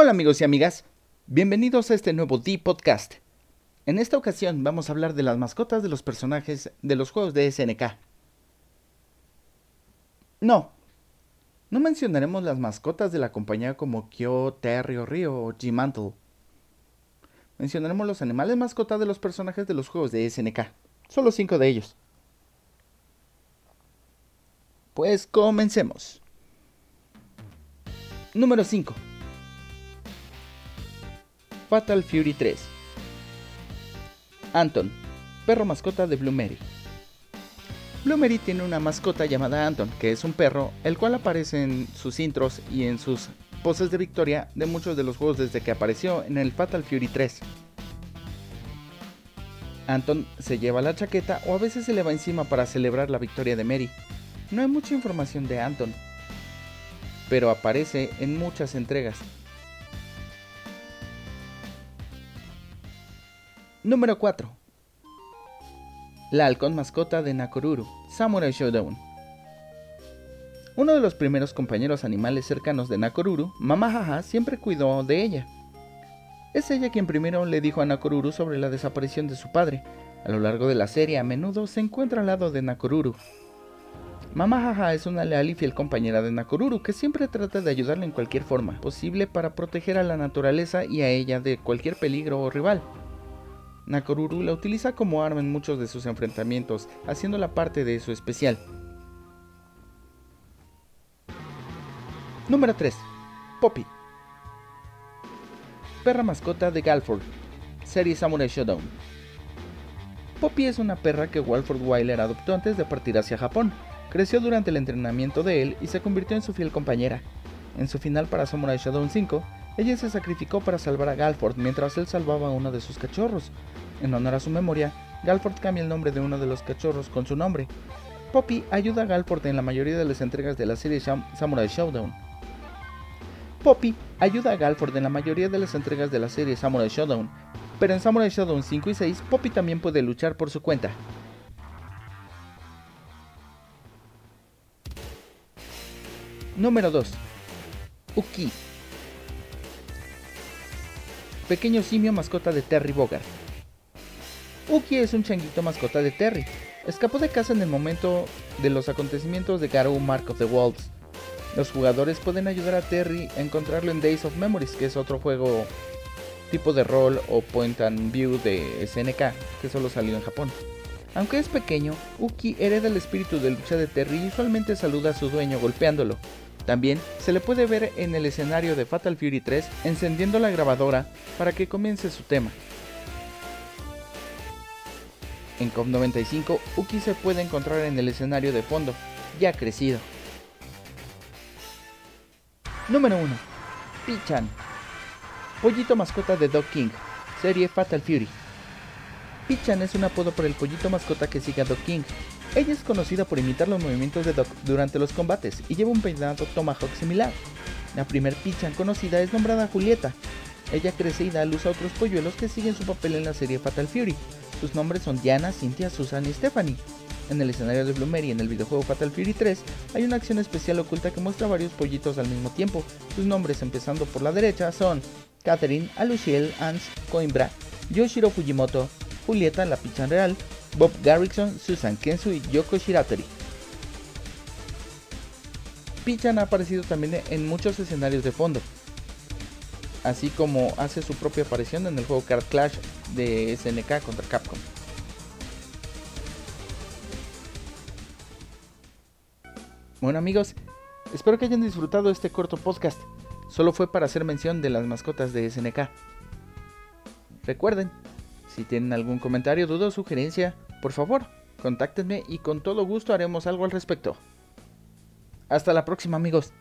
Hola amigos y amigas, bienvenidos a este nuevo D-Podcast. En esta ocasión vamos a hablar de las mascotas de los personajes de los juegos de SNK. No, no mencionaremos las mascotas de la compañía como Kyo, Terry o Ryo o G-Mantle. Mencionaremos los animales mascotas de los personajes de los juegos de SNK, solo cinco de ellos. Pues comencemos. Número 5. Fatal Fury 3. Anton, perro mascota de Blue Mary. Blue Mary tiene una mascota llamada Anton, que es un perro, el cual aparece en sus intros y en sus poses de victoria de muchos de los juegos desde que apareció en el Fatal Fury 3. Anton se lleva la chaqueta o a veces se le va encima para celebrar la victoria de Mary. No hay mucha información de Anton, pero aparece en muchas entregas, Número 4. La halcón mascota de Nakoruru, Samurai Showdown. Uno de los primeros compañeros animales cercanos de Nakoruru, Mama siempre cuidó de ella. Es ella quien primero le dijo a Nakoruru sobre la desaparición de su padre. A lo largo de la serie a menudo se encuentra al lado de Nakoruru. Mama es una leal y fiel compañera de Nakoruru que siempre trata de ayudarle en cualquier forma posible para proteger a la naturaleza y a ella de cualquier peligro o rival. Nakoruru la utiliza como arma en muchos de sus enfrentamientos, haciéndola parte de su especial. Número 3. Poppy. Perra mascota de Galford. Serie Samurai Showdown. Poppy es una perra que Walford Wyler adoptó antes de partir hacia Japón. Creció durante el entrenamiento de él y se convirtió en su fiel compañera. En su final para Samurai Showdown 5, ella se sacrificó para salvar a Galford mientras él salvaba a uno de sus cachorros. En honor a su memoria, Galford cambia el nombre de uno de los cachorros con su nombre. Poppy ayuda a Galford en la mayoría de las entregas de la serie Samurai Showdown. Poppy ayuda a Galford en la mayoría de las entregas de la serie Samurai Showdown, pero en Samurai Showdown 5 y 6 Poppy también puede luchar por su cuenta. Número 2. Uki pequeño simio mascota de Terry Bogard. Uki es un changuito mascota de Terry. Escapó de casa en el momento de los acontecimientos de Garou Mark of the Wolves. Los jugadores pueden ayudar a Terry a encontrarlo en Days of Memories, que es otro juego tipo de rol o point and view de SNK, que solo salió en Japón. Aunque es pequeño, Uki hereda el espíritu de lucha de Terry y usualmente saluda a su dueño golpeándolo, también se le puede ver en el escenario de Fatal Fury 3 encendiendo la grabadora para que comience su tema. En COP95, Uki se puede encontrar en el escenario de fondo, ya crecido. Número 1. Pichan. Pollito mascota de Dog King, serie Fatal Fury. Pichan es un apodo por el pollito mascota que sigue a Dog King, ella es conocida por imitar los movimientos de Doc durante los combates y lleva un peinado Tomahawk similar. La primer Pichan conocida es nombrada Julieta. Ella crece y da luz a otros polluelos que siguen su papel en la serie Fatal Fury. Sus nombres son Diana, Cynthia, Susan y Stephanie. En el escenario de Bloomer y en el videojuego Fatal Fury 3 hay una acción especial oculta que muestra varios pollitos al mismo tiempo. Sus nombres, empezando por la derecha, son Catherine, Aluciel, Ans, Coimbra, Yoshiro Fujimoto, Julieta, la Pichan real, Bob Garrison, Susan Kensu y Yoko Shiratori. Pichan ha aparecido también en muchos escenarios de fondo, así como hace su propia aparición en el juego Card Clash de SNK contra Capcom. Bueno amigos, espero que hayan disfrutado este corto podcast. Solo fue para hacer mención de las mascotas de SNK. Recuerden, si tienen algún comentario, duda o sugerencia, por favor, contáctenme y con todo gusto haremos algo al respecto. Hasta la próxima amigos.